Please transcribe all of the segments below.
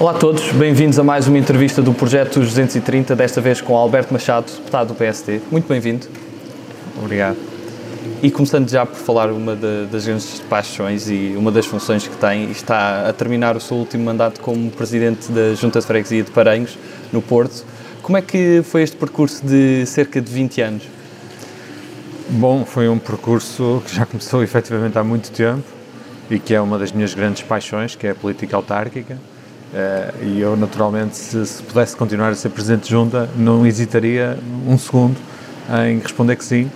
Olá a todos, bem-vindos a mais uma entrevista do Projeto 230, desta vez com Alberto Machado, deputado do PSD. Muito bem-vindo. Obrigado. E começando já por falar uma de, das grandes paixões e uma das funções que tem, está a terminar o seu último mandato como Presidente da Junta de Freguesia de Paranhos, no Porto. Como é que foi este percurso de cerca de 20 anos? Bom, foi um percurso que já começou efetivamente há muito tempo e que é uma das minhas grandes paixões, que é a política autárquica Uh, e eu, naturalmente, se, se, pudesse continuar a ser Presidente de Junta, não hesitaria um segundo em responder que sim,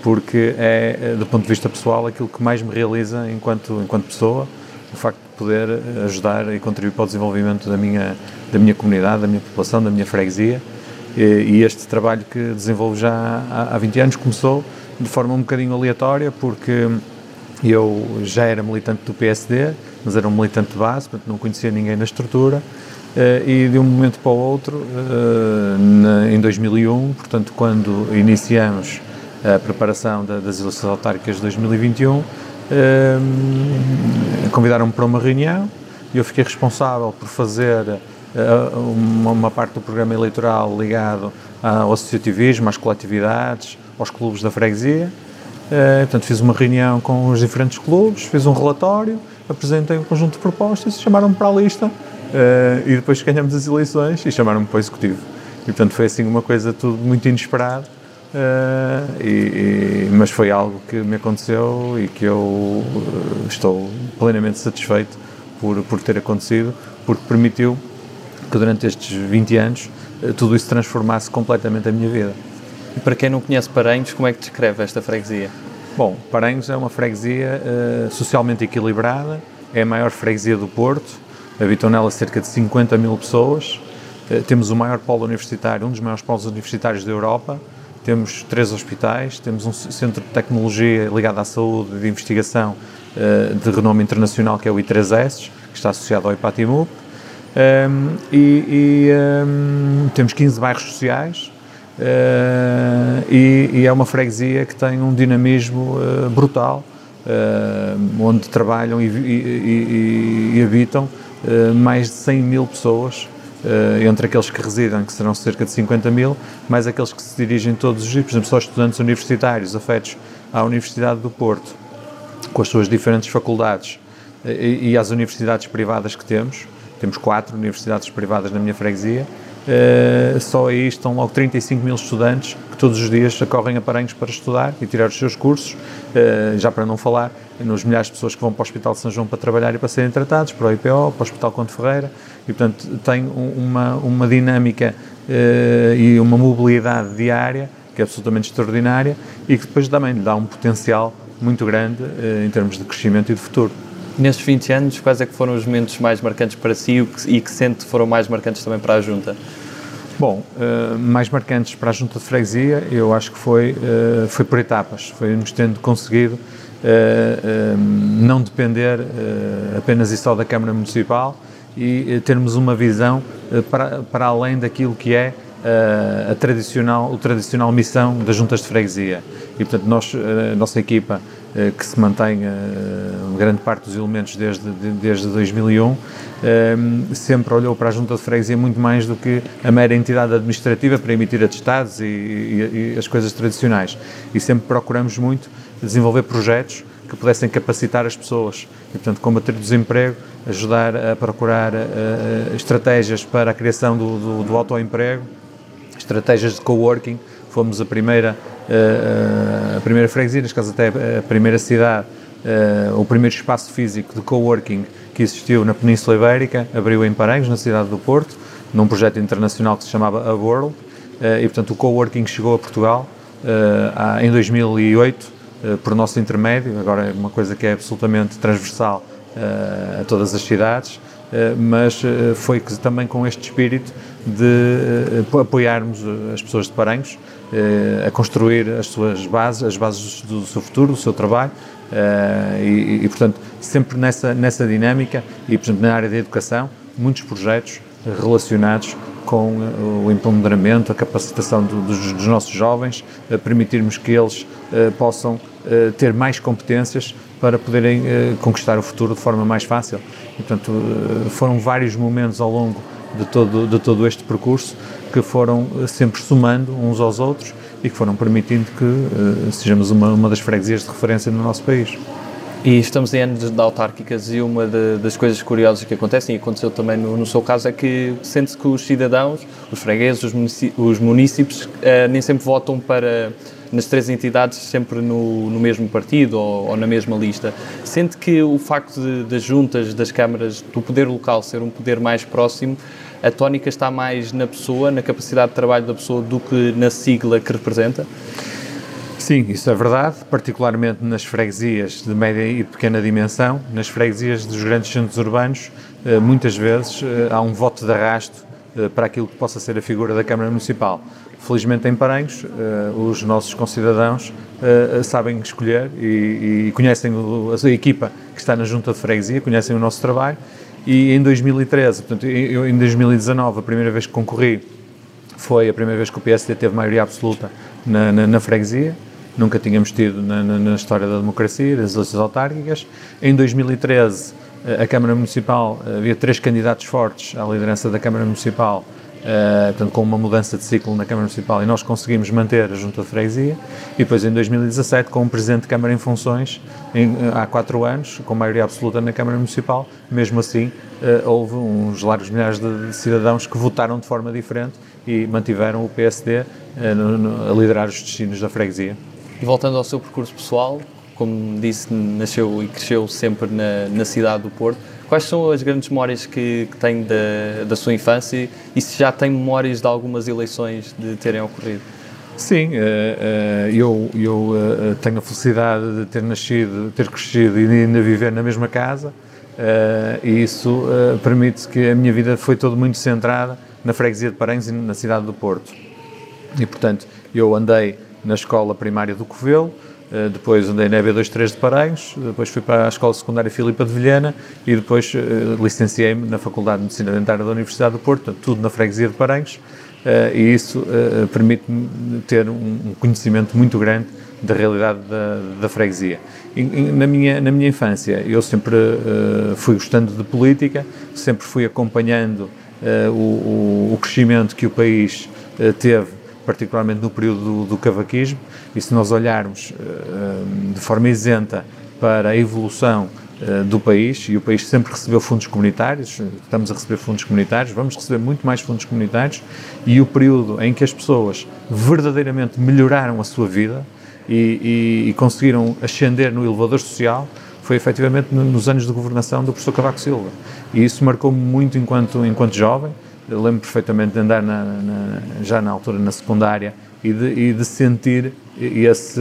porque é, eh, do ponto de vista pessoal, aquilo que mais me realiza enquanto, enquanto pessoa, o facto de poder ajudar e contribuir para o desenvolvimento da minha, da minha comunidade, da minha população, da minha freguesia. E, e este trabalho que desenvolvo já há, há 20 anos começou de forma um bocadinho aleatória, porque eu já era militante do PSD, mas era um militante de base, portanto não conhecia ninguém na estrutura, eh, e de um momento para o outro, eh, em 2001, portanto quando iniciamos a preparação das eleições autárquicas de 2021, eh, convidaram-me para uma reunião e eu fiquei responsável por fazer uma parte do programa eleitoral ligado ao associativismo, às coletividades, aos clubes da freguesia. Portanto, fiz uma reunião com os diferentes clubes, fiz um relatório apresentei um conjunto de propostas, chamaram-me para a lista uh, e depois ganhamos as eleições e chamaram-me para o executivo. E portanto foi assim uma coisa tudo muito inesperado, uh, e, e, mas foi algo que me aconteceu e que eu eh, estou plenamente satisfeito por, por ter acontecido, porque permitiu que durante estes 20 anos tudo isso transformasse completamente a minha vida. E para quem não conhece Paranhos, como é que descreve esta freguesia? Bom, Paranhos é uma freguesia uh, socialmente equilibrada, é a maior freguesia do Porto, habitam nela cerca de 50 mil pessoas, uh, temos o maior polo universitário, um dos maiores polos universitários da Europa, temos três hospitais, temos um centro de tecnologia ligado à saúde e de investigação uh, de renome internacional que é o I3S, que está associado ao IPATIMUP, um, e, e um, temos 15 bairros sociais, Uh, e, e, é uma freguesia que tem um dinamismo uh, brutal, uh, onde trabalham e, e, e habitam mais de 100 mil pessoas, entre aqueles que residem, que serão cerca de 50 mil, mais aqueles que se dirigem todos os dias, por exemplo, só estudantes universitários afetos à Universidade do Porto, com as suas diferentes faculdades, e, às universidades privadas que temos, temos quatro universidades privadas na minha freguesia, Uh, só aí estão logo 35 mil estudantes que todos os dias acorrem a Paranhos para estudar e tirar os seus cursos, uh, já para não falar nos milhares de pessoas que vão para o Hospital de São João para trabalhar e para serem tratados, para o IPO, para o Hospital Conde Ferreira, e portanto tem uma, uma dinâmica uh, e uma mobilidade diária que é absolutamente extraordinária e que depois também lhe dá um potencial muito grande em termos de crescimento e de futuro. Nestes 20 anos, quais é que foram os momentos mais marcantes para si e que sente foram mais marcantes também para a Junta? Bom, uh, mais marcantes para a Junta de Freguesia, eu acho que foi, uh, foi por etapas, foi nos tendo conseguido uh, não depender apenas e só da Câmara Municipal e termos uma visão para, para além daquilo que é a tradicional, o tradicional missão das juntas de freguesia. E, portanto, nós, a nossa equipa que se mantém eh, grande parte dos elementos desde, desde 2001, eh, sempre olhou para a Junta de Freguesia muito mais do que a mera entidade administrativa para emitir atestados e, e, e as coisas tradicionais. E sempre procuramos muito desenvolver projetos que pudessem capacitar as pessoas e, portanto, combater o desemprego, ajudar a procurar uh, estratégias para a criação do, do, do autoemprego, estratégias de coworking. Fomos a primeira a primeira freguesia, neste caso até a primeira cidade, o primeiro espaço físico de coworking que existiu na Península Ibérica, abriu em Paranhos, na cidade do Porto, num projeto internacional que se chamava A World, e portanto o coworking chegou a Portugal em 2008, por nosso intermédio, agora é uma coisa que é absolutamente transversal a todas as cidades, mas foi também com este espírito de apoiarmos as pessoas de Paranhos eh, a construir as suas bases, as bases do seu futuro, do seu trabalho, eh, e, e, portanto, sempre nessa, nessa dinâmica, e, por exemplo, na área da educação, muitos projetos relacionados com eh, o empoderamento, a capacitação do, dos, dos, nossos jovens, permitirmos que eles possam ter mais competências para poderem conquistar o futuro de forma mais fácil. E, portanto, foram vários momentos ao longo de todo, de todo este percurso que foram sempre somando uns aos outros e que foram permitindo que sejamos uma, uma das freguesias de referência no nosso país. E estamos em anos de autárquicas e uma de, das coisas curiosas que acontecem, e aconteceu também no, no seu caso, é que sente-se que os cidadãos, os fregueses, os, os municípios, eh, nem sempre votam para, nas três entidades, sempre no, no mesmo partido ou, ou, na mesma lista. Sente que o facto de, das juntas, das câmaras, do poder local ser um poder mais próximo, a tónica está mais na pessoa, na capacidade de trabalho da pessoa, do que na sigla que representa? Sim, isso é verdade, particularmente nas freguesias de média e pequena dimensão. Nas freguesias dos grandes centros urbanos, eh, muitas vezes eh, há um voto de arrasto eh, para aquilo que possa ser a figura da Câmara Municipal. Felizmente em Paranhos, os nossos concidadãos sabem escolher e, conhecem a equipa que está na Junta de Freguesia, conhecem o nosso trabalho e em 2013, portanto, eu, em 2019, a primeira vez que concorri, foi a primeira vez que o PSD teve maioria absoluta na, na, na freguesia nunca tínhamos tido na, na, história da democracia, das eleições autárquicas. Em 2013, eh, a Câmara Municipal, eh, havia três candidatos fortes à liderança da Câmara Municipal, uh, portanto, com uma mudança de ciclo na Câmara Municipal, e nós conseguimos manter a Junta de Freguesia. E depois, em 2017, com um Presidente de Câmara em funções, em, há quatro anos, com maioria absoluta na Câmara Municipal, mesmo assim, uh, houve uns largos milhares de, de cidadãos que votaram de forma diferente e mantiveram o PSD uh, no, no, a liderar os destinos da freguesia. E voltando ao seu percurso pessoal, como disse, nasceu e cresceu sempre na, na cidade do Porto. Quais são as grandes memórias que, que tem da, da sua infância e se já tem memórias de algumas eleições de terem ocorrido? Sim, eh, eh, eu, eu eh, tenho a felicidade de ter nascido, ter crescido e ainda viver na mesma casa e isso permite que a minha vida foi toda muito centrada na freguesia de Paranhos e na cidade do Porto. E, portanto, eu andei na escola primária do Covelo, depois andei na EB23 de Paranhos, depois fui para a Escola Secundária Filipa de Vilhena e depois eh, licenciei-me na Faculdade de Medicina Dentária da Universidade do Porto, tudo na freguesia de Paranhos, eh, e isso permite-me ter um conhecimento muito grande da realidade da, da freguesia. E, na, minha, na minha infância, eu sempre fui gostando de política, sempre fui acompanhando o, o crescimento que o país teve particularmente no período do, do cavaquismo, e se nós olharmos uh, de forma isenta para a evolução uh, do país, e o país sempre recebeu fundos comunitários, estamos a receber fundos comunitários, vamos receber muito mais fundos comunitários, e o período em que as pessoas verdadeiramente melhoraram a sua vida e, e, e conseguiram ascender no elevador social foi efetivamente nos anos de governação do professor Cavaco Silva. E isso marcou-me muito enquanto, enquanto jovem, eu lembro perfeitamente de andar na, na, já na altura na secundária e de, e de sentir esse,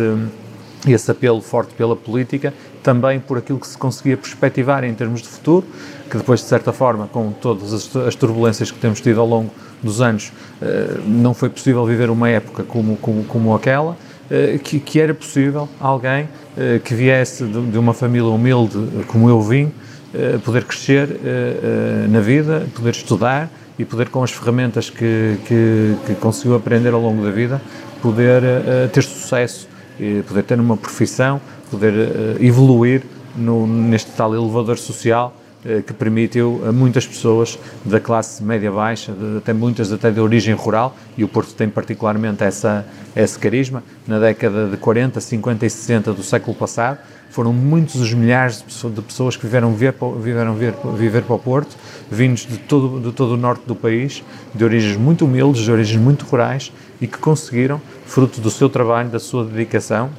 esse apelo forte pela política, também por aquilo que se conseguia perspectivar em termos de futuro, que depois, de certa forma, com todas as, as turbulências que temos tido ao longo dos anos, eh, não foi possível viver uma época como, como, como aquela, eh, que, que, era possível alguém eh, que viesse de, de, uma família humilde como eu vim, poder crescer na vida, poder estudar, e poder, com as ferramentas que, que, que conseguiu aprender ao longo da vida, poder uh, ter sucesso, poder ter uma profissão, poder uh, evoluir no, neste tal elevador social uh, que permitiu a muitas pessoas da classe média-baixa, até muitas até de origem rural, e o Porto tem particularmente essa, esse carisma, na década de 40, 50 e 60 do século passado, foram muitos os milhares de pessoas que viveram, ver, viveram ver, viver para o Porto, vindos de todo, de todo o norte do país, de origens muito humildes, de origens muito rurais e que conseguiram, fruto do seu trabalho, da sua dedicação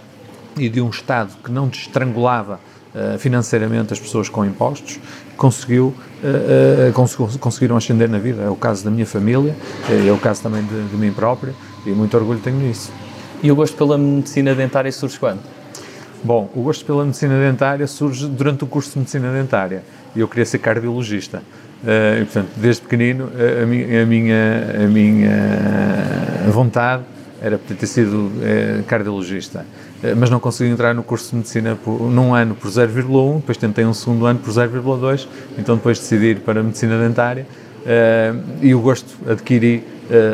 e de um Estado que não destrangulava uh, financeiramente as pessoas com impostos, conseguiu, uh, uh, conseguiu, conseguiram ascender na vida. É o caso da minha família, é o caso também de, de mim próprio e muito orgulho tenho nisso. E o gosto pela medicina dentária surge quando? Bom, o gosto pela medicina dentária surge durante o curso de medicina dentária e eu queria ser cardiologista. Uh, e, portanto, desde pequenino, a, minha, a minha, a minha vontade era ter sido uh, cardiologista. Uh, mas não consegui entrar no curso de medicina por, num ano por 0,1, depois tentei um segundo ano por 0,2, então depois decidi ir para a medicina dentária e o gosto adquiri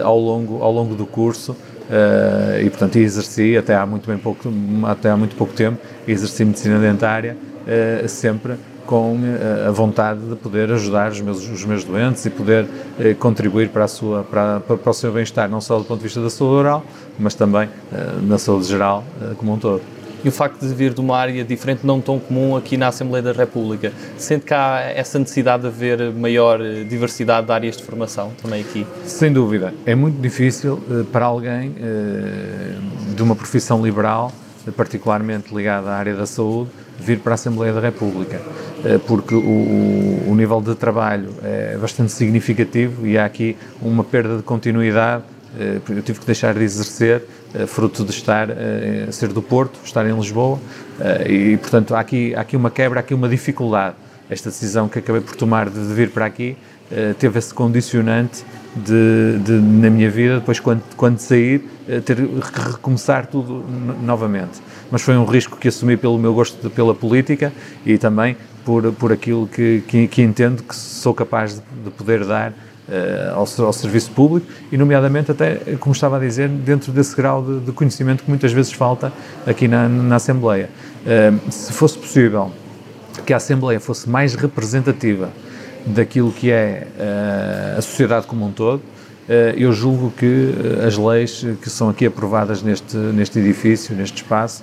ao, longo, ao longo do curso Uh, e portanto exerci até há muito bem pouco até há muito pouco tempo exerci medicina dentária sempre com a vontade de poder ajudar os meus, os meus doentes e poder contribuir para, a sua, para, para o seu bem-estar, não só do ponto de vista da saúde oral, mas também na saúde geral como um todo e o facto de vir de uma área diferente, não tão comum aqui na Assembleia da República. Sente que há essa necessidade de haver maior eh, diversidade de áreas de formação também aqui? Sem dúvida. É muito difícil uh, para alguém de uma profissão liberal, particularmente ligada à área da saúde, vir para a Assembleia da República, porque o, o, nível de trabalho é bastante significativo e há aqui uma perda de continuidade. Eu tive que deixar de exercer eh, fruto de estar eh, ser do Porto, estar em Lisboa, eh, e portanto há aqui, há aqui uma quebra, há aqui uma dificuldade. Esta decisão que acabei por tomar de, vir para aqui teve esse condicionante de, de, na minha vida, depois quando, quando sair, ter que recomeçar tudo novamente. Mas foi um risco que assumi pelo meu gosto de, pela política e também por, por aquilo que, que, que entendo que sou capaz de, de poder dar uh, ao, ao, serviço público e, nomeadamente, até, como estava a dizer, dentro desse grau de, de conhecimento que muitas vezes falta aqui na, na Assembleia. Uh, se fosse possível que a Assembleia fosse mais representativa daquilo que é uh, a sociedade como um todo, eu julgo que as leis que são aqui aprovadas neste, neste edifício, neste espaço,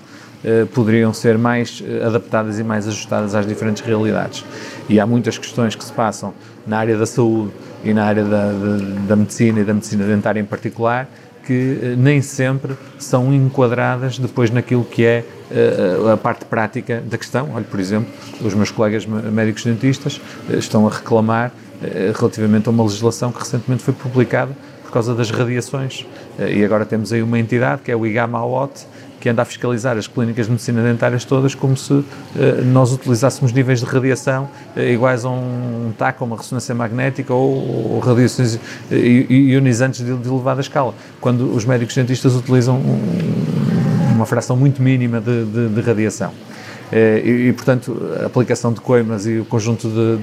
poderiam ser mais adaptadas e mais ajustadas às diferentes realidades. E há muitas questões que se passam na área da saúde, e na área da, da, da medicina e da medicina dentária em particular, que eh, nem sempre são enquadradas depois naquilo que é a parte prática da questão. Olha, por exemplo, os meus colegas médicos dentistas estão a reclamar relativamente a uma legislação que recentemente foi publicada por causa das radiações. e agora temos aí uma entidade, que é o IGAMA-OT, que anda a fiscalizar as clínicas de medicina dentárias todas como se uh, nós utilizássemos níveis de radiação uh, iguais a um TAC, uma ressonância magnética ou, ou radiações uh, ionizantes de, de, elevada escala, quando os médicos dentistas utilizam um, uma fração muito mínima de, de, de radiação. E, e, portanto, a aplicação de coimas e o conjunto de,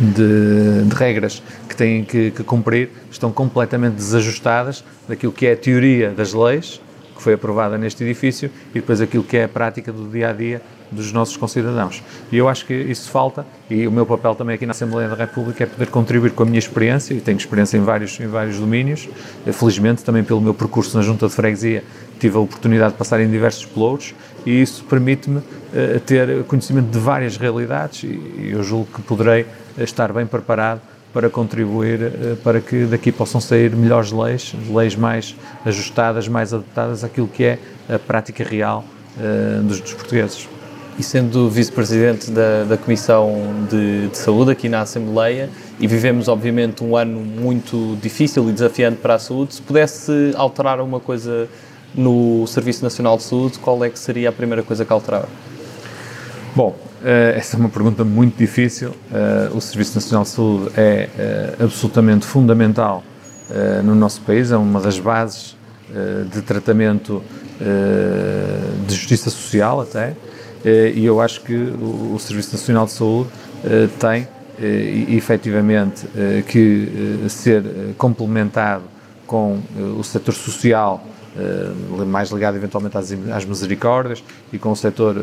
de, de, regras que têm que, que, cumprir estão completamente desajustadas daquilo que é a teoria das leis que foi aprovada neste edifício e depois aquilo que é a prática do dia a dia dos nossos concidadãos. E eu acho que isso falta e o meu papel também aqui na Assembleia da República é poder contribuir com a minha experiência e tenho experiência em vários, em vários domínios. Felizmente, também pelo meu percurso na Junta de Freguesia, tive a oportunidade de passar em diversos pelouros e isso permite-me uh, ter conhecimento de várias realidades e eu julgo que poderei estar bem preparado para contribuir eh, para que daqui possam sair melhores leis, leis mais ajustadas, mais adaptadas àquilo que é a prática real uh, dos, dos, portugueses. E sendo vice-presidente da, da Comissão de, de, Saúde aqui na Assembleia, e vivemos obviamente um ano muito difícil e desafiante para a saúde, se pudesse alterar uma coisa no Serviço Nacional de Saúde, qual é que seria a primeira coisa que alterava? Bom, essa é uma pergunta muito difícil. Uh, o Serviço Nacional de Saúde é uh, absolutamente fundamental no nosso país, é uma das bases de tratamento de justiça social, até. e eu acho que o, Serviço Nacional de Saúde tem, efetivamente, que ser complementado com o setor social. mais ligado eventualmente às, misericórdias e com o setor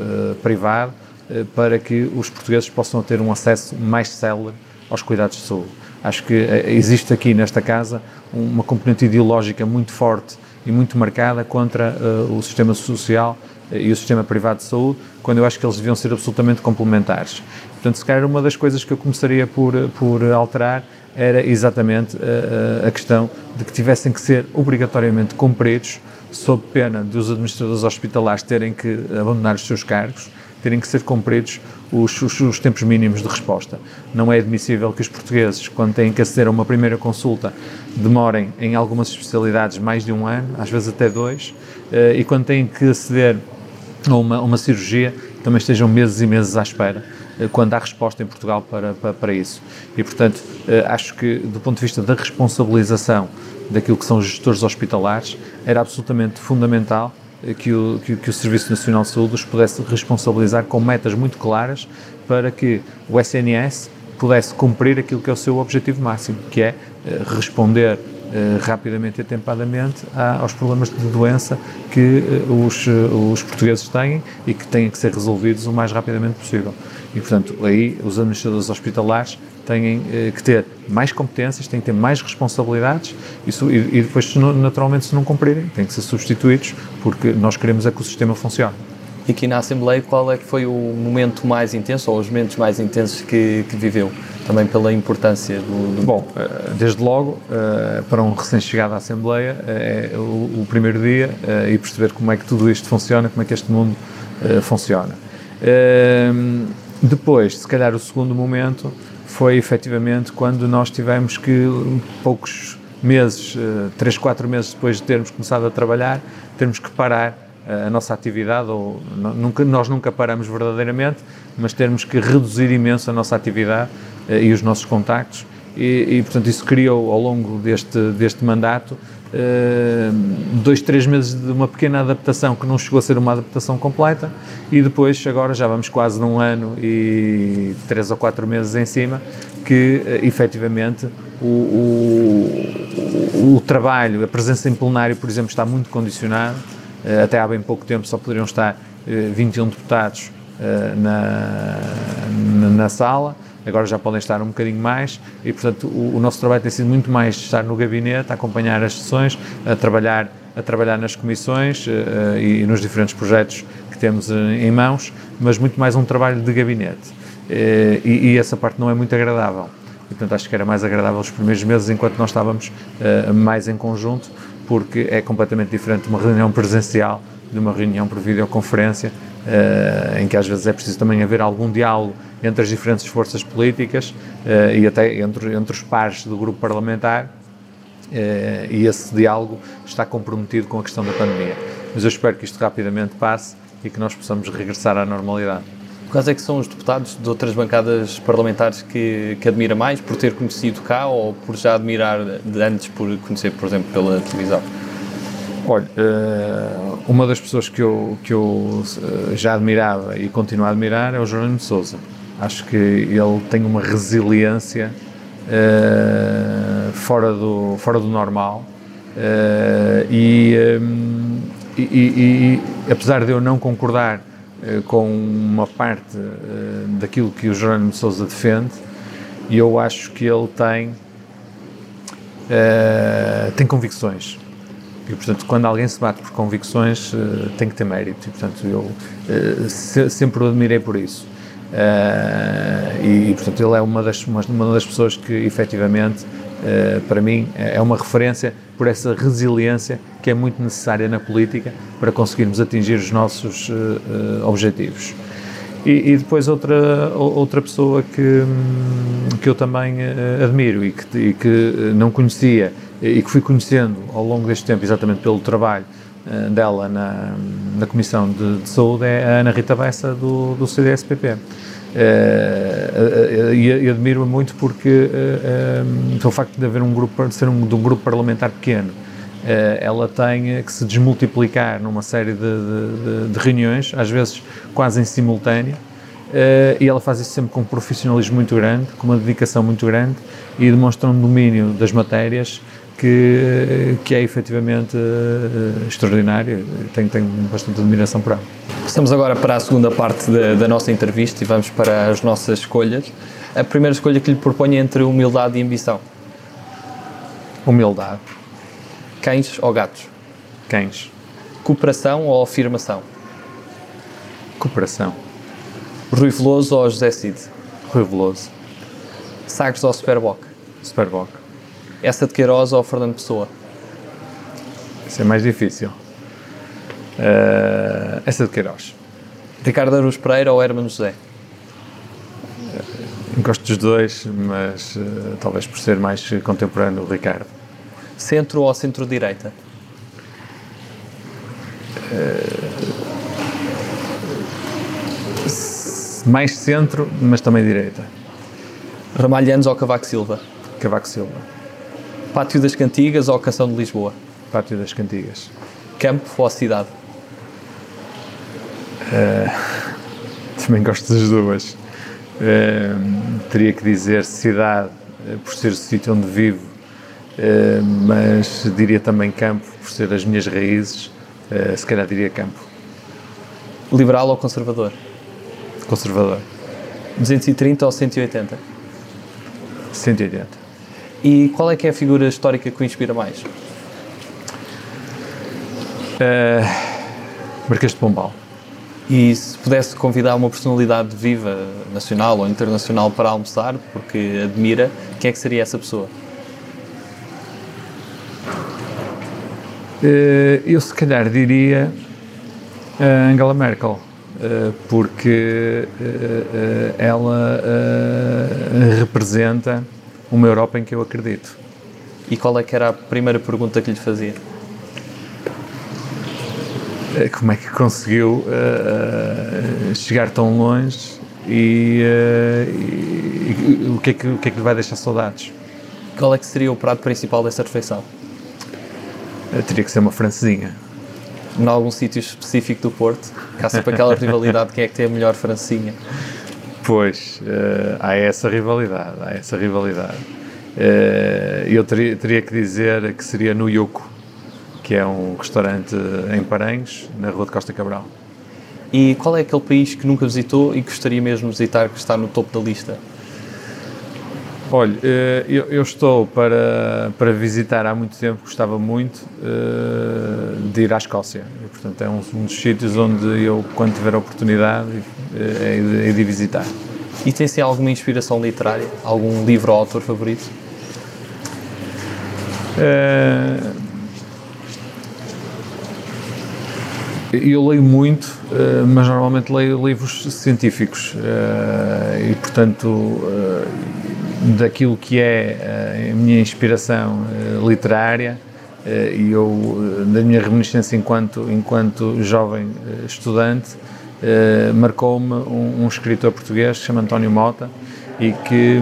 privado, eh, para que os portugueses possam ter um acesso mais célere aos cuidados de saúde. Acho que eh, existe aqui nesta casa uma componente ideológica muito forte e muito marcada contra uh, o sistema social e o sistema privado de saúde, quando eu acho que eles deviam ser absolutamente complementares. Portanto, se calhar uma das coisas que eu começaria por, por alterar era exatamente uh, a questão de que tivessem que ser obrigatoriamente cumpridos, sob pena de os administradores hospitalares terem que abandonar os seus cargos terem que ser cumpridos os, os, os, tempos mínimos de resposta. Não é admissível que os portugueses, quando têm que aceder a uma primeira consulta, demorem em algumas especialidades mais de um ano, às vezes até dois, eh, e quando têm que aceder a uma, uma cirurgia, também estejam meses e meses à espera eh, quando há resposta em Portugal para, para, para, isso. E, portanto, eh, acho que, do ponto de vista da responsabilização daquilo que são os gestores hospitalares, era absolutamente fundamental que o, que, que, o Serviço Nacional de Saúde os pudesse responsabilizar com metas muito claras para que o SNS pudesse cumprir aquilo que é o seu objetivo máximo, que é eh, responder rapidamente e atempadamente aos problemas de doença que os, os portugueses têm e que têm que ser resolvidos o mais rapidamente possível. E, portanto, aí os administradores hospitalares têm eh, que ter mais competências, têm que ter mais responsabilidades e, e, depois, naturalmente, se não cumprirem, têm que ser substituídos, porque nós queremos é que o sistema funcione. E aqui na Assembleia, qual é que foi o momento mais intenso, ou os momentos mais intensos que, que viveu? Também pela importância do, do... Bom, eh, desde logo, eh, para um recém-chegado à Assembleia, é o, o primeiro dia e perceber como é que tudo isto funciona, como é que este mundo funciona. Depois, se calhar, o segundo momento foi efetivamente quando nós tivemos que, poucos meses, eh, três, quatro meses depois de termos começado a trabalhar, termos que parar eh, a nossa atividade, ou nunca, nós nunca paramos verdadeiramente, mas termos que reduzir imenso a nossa atividade eh, e os nossos contactos, e, e portanto isso criou ao longo deste, deste mandato dois, três meses de uma pequena adaptação que não chegou a ser uma adaptação completa e depois agora já vamos quase num ano e três ou quatro meses em cima que uh, efetivamente o, o, o, trabalho, a presença em plenário, por exemplo, está muito condicionado. Uh, até há bem pouco tempo só poderiam estar uh, 21 deputados na, na, na sala agora já podem estar um bocadinho mais e, portanto, o, o, nosso trabalho tem sido muito mais estar no gabinete, a acompanhar as sessões, a trabalhar, a trabalhar nas comissões uh, e, nos diferentes projetos que temos uh, em mãos, mas muito mais um trabalho de gabinete. Uh, e, e, essa parte não é muito agradável. E, portanto, acho que era mais agradável os primeiros meses enquanto nós estávamos mais em conjunto, porque é completamente diferente uma reunião presencial de uma reunião por videoconferência, em que às vezes é preciso também haver algum diálogo entre as diferentes forças políticas uh, e até entre, entre os pares do grupo parlamentar, uh, e esse diálogo está comprometido com a questão da pandemia. Mas eu espero que isto rapidamente passe e que nós possamos regressar à normalidade. Quais é que são os deputados de outras bancadas parlamentares que, que admira mais, por ter conhecido cá ou por já admirar de antes, por conhecer, por exemplo, pela televisão? Olha, eh, uma das pessoas que eu, que eu já admirava e continuo a admirar é o Jerónimo de Souza. Acho que ele tem uma resiliência uh, fora, do, fora do normal uh, e, um, e, e, e, apesar de eu não concordar uh, com uma parte daquilo que o Jerónimo de Sousa defende, eu acho que ele tem, tem convicções. E, portanto, quando alguém se bate por convicções, tem que ter mérito. E, portanto, eu sempre o admirei por isso. Uh, e, portanto, ele é uma das, uma, uma das pessoas que, efetivamente, uh, para mim, é uma referência por essa resiliência que é muito necessária na política para conseguirmos atingir os nossos uh, objetivos. E, e, depois outra, outra pessoa que, que eu também admiro e que, e que não conhecia e que fui conhecendo ao longo deste tempo, exatamente pelo trabalho dela na, na Comissão de, de, Saúde é a Ana Rita Bessa do, do CDSPP. Uh, e, admiro-a muito porque uh, o facto de haver um grupo, de ser um, de um grupo parlamentar pequeno, ela tem que se desmultiplicar numa série de, de, de reuniões, às vezes quase em simultâneo, e ela faz isso sempre com um profissionalismo muito grande, com uma dedicação muito grande e demonstra um domínio das matérias que, que é efetivamente uh, extraordinário. Tenho, tenho bastante admiração por ela. Estamos agora para a segunda parte da, da, nossa entrevista e vamos para as nossas escolhas. A primeira escolha que lhe proponho é entre humildade e ambição. Humildade. Cães ou gatos? Cães. Cooperação ou afirmação? Cooperação. Rui Veloso ou José Cid? Rui Veloso. Sagres ou Superboc? Superboc. Essa de Queiroz ou Fernando Pessoa? Isso é mais difícil. Uh, essa de Queiroz. Ricardo Aruz Pereira ou Hermano José? Uh, gosto dos dois, mas uh, talvez por ser mais contemporâneo o Ricardo. Centro ou centro-direita? mais centro, mas também direita. Ramalhanos ou Cavaco Silva? Cavaco Silva. Pátio das Cantigas ou Canção de Lisboa? Pátio das Cantigas. Campo ou cidade? Uh, também gosto das duas. Uh, teria que dizer cidade, uh, por ser o sítio onde vivo mas diria também campo, por ser as minhas raízes, se calhar diria campo. Liberal ou conservador? Conservador. 230 ou 180? 180. E qual é que é a figura histórica que o inspira mais? Uh, Marquês de Pombal. E se pudesse convidar uma personalidade viva, nacional ou internacional, para almoçar, porque admira, quem é que seria essa pessoa? Uh, eu se calhar diria Angela Merkel eh, porque ela representa uma Europa em que eu acredito. E qual é que era a primeira pergunta que lhe fazia? Como é que conseguiu chegar tão longe e, e, e o, que é que, o que é que lhe vai deixar saudades? Qual é que seria o prato principal dessa refeição? Teria que ser uma francesinha em algum sítio específico do Porto? Há sempre aquela rivalidade, quem é que tem a melhor francinha? Pois, uh, há essa rivalidade, há essa rivalidade. Uh, eu teria, teria, que dizer que seria no Yuco, que é um restaurante em Paranhos, na Rua de Costa Cabral. E qual é aquele país que nunca visitou e gostaria mesmo de visitar, que está no topo da lista? Olha, eh, eu, eu, estou para, para visitar há muito tempo, gostava muito uh, de ir à Escócia. E, portanto, é um, um, dos sítios onde eu, quando tiver a oportunidade, é de, de visitar. E tem-se alguma inspiração literária? Algum livro ou autor favorito? Uh, eu leio muito, mas normalmente leio livros científicos e, portanto, daquilo que é eh, a minha inspiração eh, literária eh, e eu, da minha reminiscência enquanto, enquanto jovem estudante, marcou-me um, um, escritor português que se chama António Mota e que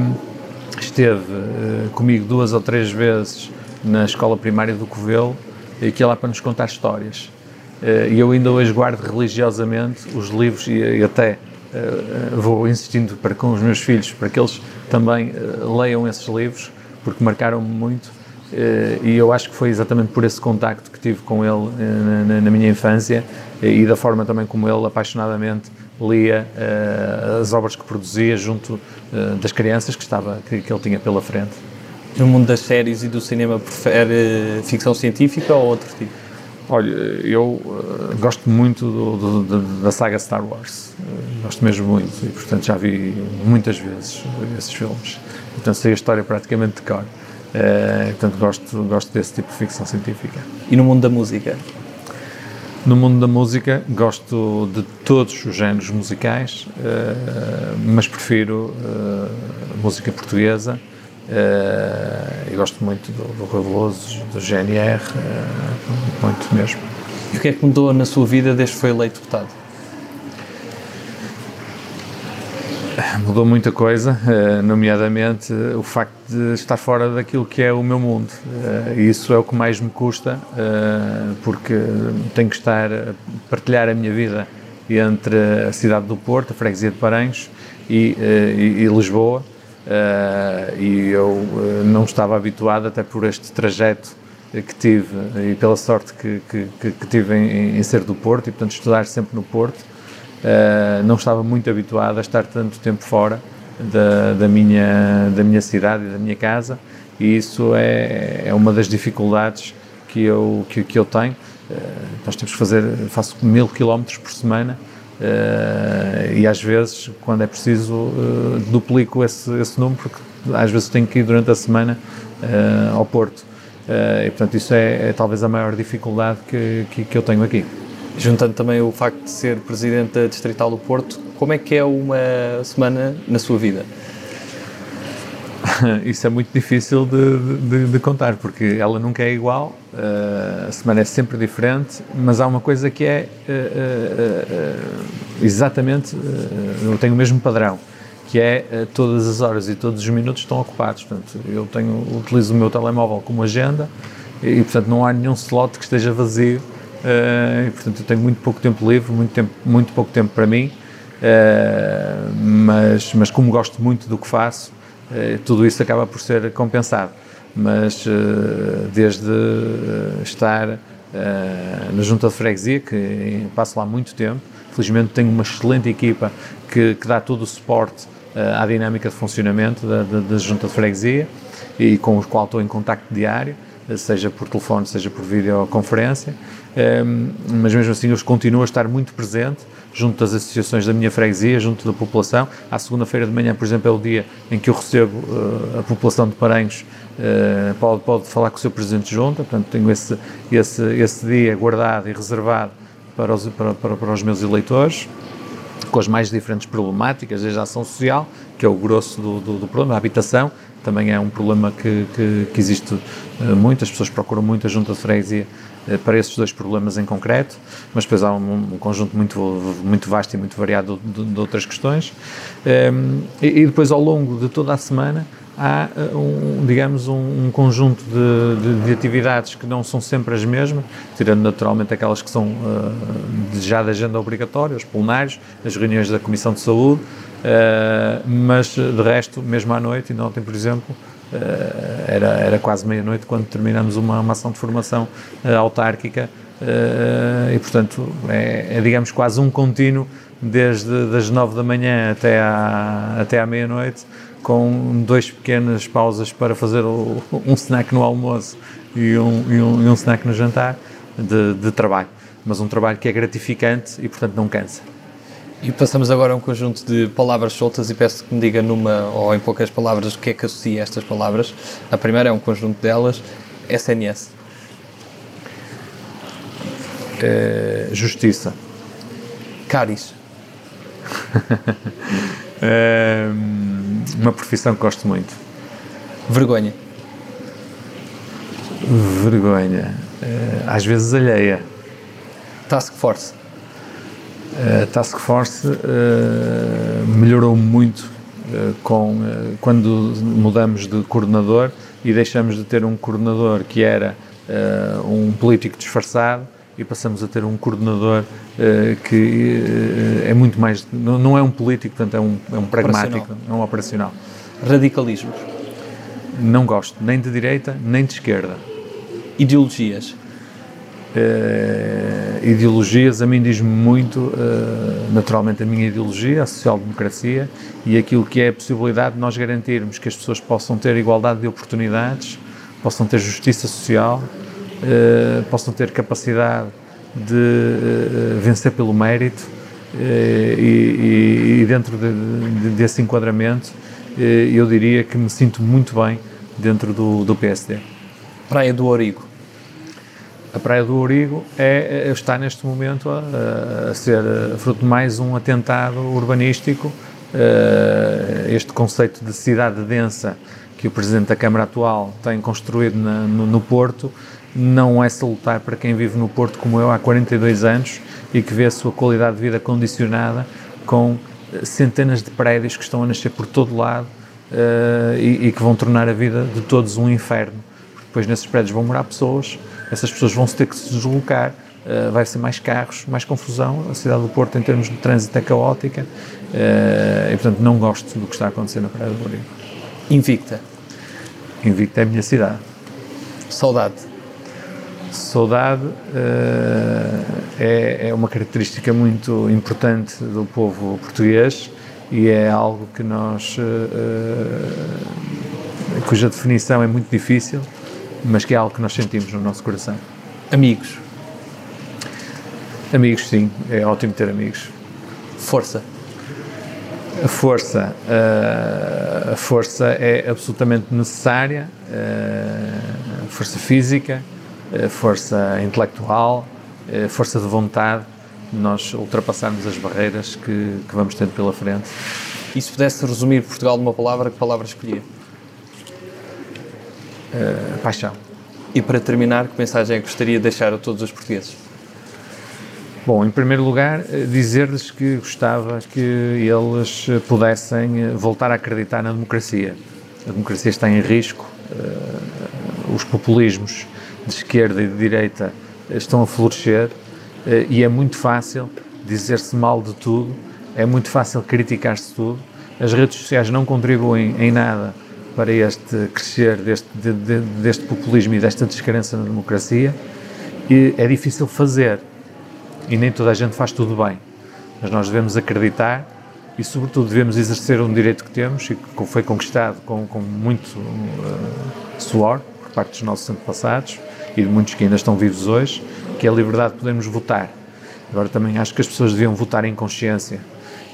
esteve comigo duas ou três vezes na escola primária do Covelo e que é lá para nos contar histórias. E eu ainda hoje guardo religiosamente os livros e, e até vou insistindo para com os meus filhos para que eles também leiam esses livros, porque marcaram-me muito. E eu acho que foi exatamente por esse contacto que tive com ele na, na, minha infância e da forma também como ele apaixonadamente lia as obras que produzia junto das crianças que, estava, que, que ele tinha pela frente. No mundo das séries e do cinema, prefere ficção científica ou outro tipo? Olha, eu uh, gosto muito do, do, da saga Star Wars, uh, gosto mesmo muito e, portanto, já vi muitas vezes esses filmes. Portanto, sei a história praticamente de cor. Uh, portanto, gosto, gosto desse tipo de ficção científica. E no mundo da música? No mundo da música, gosto de todos os géneros musicais, mas prefiro música portuguesa Uh, gosto muito do, do do GNR, uh, eh, muito mesmo. E o que é que mudou na sua vida desde que foi eleito deputado? Mudou muita coisa, uh, nomeadamente o facto de estar fora daquilo que é o meu mundo. Isso é o que mais me custa, porque tenho que estar a partilhar a minha vida entre a cidade do Porto, a freguesia de Paranhos e, e, e Lisboa e eu uh, não estava habituado, até por este trajeto que tive e pela sorte que, que, que tive em, em, ser do Porto e, portanto, estudar sempre no Porto, uh, não estava muito habituado a estar tanto tempo fora da, da, minha, da minha cidade e da minha casa, e isso é, é uma das dificuldades que eu, que, que eu tenho. nós temos que fazer, faço mil quilómetros por semana Uh, e às vezes, quando é preciso, uh, duplico esse, esse número, porque às vezes tenho que ir durante a semana uh, ao Porto. e portanto, isso é, é, talvez a maior dificuldade que, que, que, eu tenho aqui. Juntando também o facto de ser Presidente da Distrital do Porto, como é que é uma semana na sua vida? isso é muito difícil de, de, de, contar, porque ela nunca é igual, uh, a semana é sempre diferente, mas há uma coisa que é uh, uh, exatamente, eu tenho o mesmo padrão, que é todas as horas e todos os minutos estão ocupados. Portanto, eu tenho, utilizo o meu telemóvel como agenda e, portanto, não há nenhum slot que esteja vazio. e, portanto, eu tenho muito pouco tempo livre, muito, tempo, muito pouco tempo para mim, mas, mas como gosto muito do que faço, eh, tudo isso acaba por ser compensado. mas desde estar na junta de freguesia, que passo lá muito tempo, felizmente tenho uma excelente equipa que, que dá todo o suporte à dinâmica de funcionamento da, da, da junta de freguesia e com os qual estou em contacto diário, seja por telefone, seja por videoconferência, um, mas mesmo assim eu continuo a estar muito presente junto das associações da minha freguesia, junto da população. À segunda-feira de manhã, por exemplo, é o dia em que eu recebo uh, a população de Paranhos, uh, pode, pode falar com o seu presidente de junta, portanto tenho esse, esse, esse dia guardado e reservado para os, para, para, para os meus eleitores com as mais diferentes problemáticas, desde a ação social, que é o grosso do, do, do problema, a habitação, também é um problema que, que, que existe uh, muito, as pessoas procuram muito a junta de freguesia para esses dois problemas em concreto, mas depois há um, um conjunto muito, muito vasto e muito variado de, de outras questões. Um, ehm, e, e, depois, ao longo de toda a semana, há, eh, um, digamos, um, um conjunto de, de, de, atividades que não são sempre as mesmas, tirando naturalmente aquelas que são uh, já da agenda obrigatória, os plenários, as reuniões da Comissão de Saúde, Uh, mas de resto, mesmo à noite, e ontem, por exemplo, era, era quase meia-noite quando terminamos uma, uma ação de formação uh, autárquica e, portanto, é, é, digamos quase um contínuo desde das nove da manhã até à, até à meia-noite, com dois pequenas pausas para fazer o, um snack no almoço e um, e um, e um snack no jantar de, de trabalho. Mas um trabalho que é gratificante e, portanto, não cansa. E passamos agora a um conjunto de palavras soltas e peço que me diga numa ou em poucas palavras o que é que associa estas palavras. A primeira é um conjunto delas, SNS. É, justiça. Caris. é, uma profissão que gosto muito. Vergonha. Vergonha. É, às vezes alheia. Task Force. A Task Force uh, melhorou muito uh, com, uh, quando mudamos de coordenador e deixamos de ter um coordenador que era um político disfarçado e passamos a ter um coordenador que é muito mais. Não, não, é um político, portanto, é um, é um pragmático, é um operacional. Radicalismos? Não gosto, nem de direita nem de esquerda. Ideologias? Uh, ideologias, a mim diz-me muito, uh, naturalmente, a minha ideologia, a social-democracia e aquilo que é a possibilidade de nós garantirmos que as pessoas possam ter igualdade de oportunidades, possam ter justiça social, uh, possam ter capacidade de vencer pelo mérito e, e, e, dentro de, de, desse enquadramento eu diria que me sinto muito bem dentro do, do PSD. Praia do Origo a Praia do Origo é, é, está neste momento a, a, ser fruto de mais um atentado urbanístico. Eh, este conceito de cidade densa que o Presidente da Câmara atual tem construído na, no, no, Porto não é salutar para quem vive no Porto como eu há 42 anos e que vê a sua qualidade de vida condicionada com centenas de prédios que estão a nascer por todo lado uh, e, e que vão tornar a vida de todos um inferno. Depois nesses prédios vão morar pessoas essas pessoas vão se ter que se deslocar, uh, vai ser mais carros, mais confusão. A cidade do Porto, em termos de trânsito, é caótica uh, e, portanto, não gosto do que está a acontecer na Praia do Rodrigo. Invicta. Invicta é a minha cidade. Saudade. Saudade uh, é, é uma característica muito importante do povo português e é algo que nós, cuja definição é muito difícil, mas que é algo que nós sentimos no nosso coração. Amigos? Amigos, sim, é ótimo ter amigos. Força? A força, uh, a força é absolutamente necessária, uh, força física, uh, força intelectual, força de vontade, nós ultrapassarmos as barreiras que, que vamos tendo pela frente. E se pudesse resumir Portugal numa palavra, que palavra escolhia? Uh, paixão. E para terminar, que mensagem é que gostaria de deixar a todos os portugueses? Bom, em primeiro lugar, eh, dizer-lhes que gostava que eles pudessem eh, voltar a acreditar na democracia. A democracia está em risco, uh, os populismos de esquerda e de direita estão a florescer uh, e é muito fácil dizer-se mal de tudo, é muito fácil criticar-se tudo. As redes sociais não contribuem em nada para este crescer deste, de, de, deste populismo e desta descrença na democracia, e é difícil fazer. E nem toda a gente faz tudo bem. Mas nós devemos acreditar e, sobretudo, devemos exercer um direito que temos e que foi conquistado com, com muito uh, suor por parte dos nossos antepassados e de muitos que ainda estão vivos hoje, que é a liberdade de podermos votar. Agora também acho que as pessoas deviam votar em consciência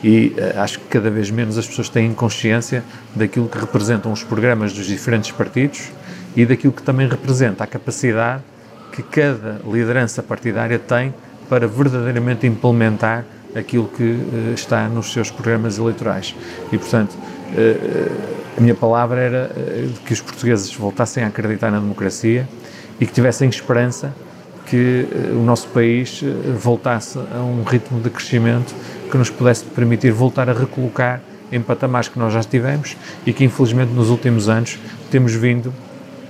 e uh, acho que cada vez menos as pessoas têm consciência daquilo que representam os programas dos diferentes partidos e daquilo que também representa a capacidade que cada liderança partidária tem para verdadeiramente implementar aquilo que uh, está nos seus programas eleitorais. E, portanto, uh, a minha palavra era que os portugueses voltassem a acreditar na democracia e que tivessem esperança que o nosso país voltasse a um ritmo de crescimento que nos pudesse permitir voltar a recolocar em patamares que nós já estivemos e que, infelizmente, nos últimos anos temos vindo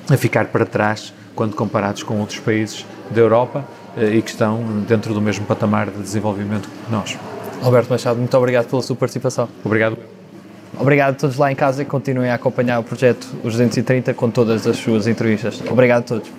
a ficar para trás quando comparados com outros países da Europa e que estão dentro do mesmo patamar de desenvolvimento que nós. Alberto Machado, muito obrigado pela sua participação. Obrigado. Obrigado a todos lá em casa e continuem a acompanhar o projeto Os 230 com todas as suas entrevistas. Obrigado a todos.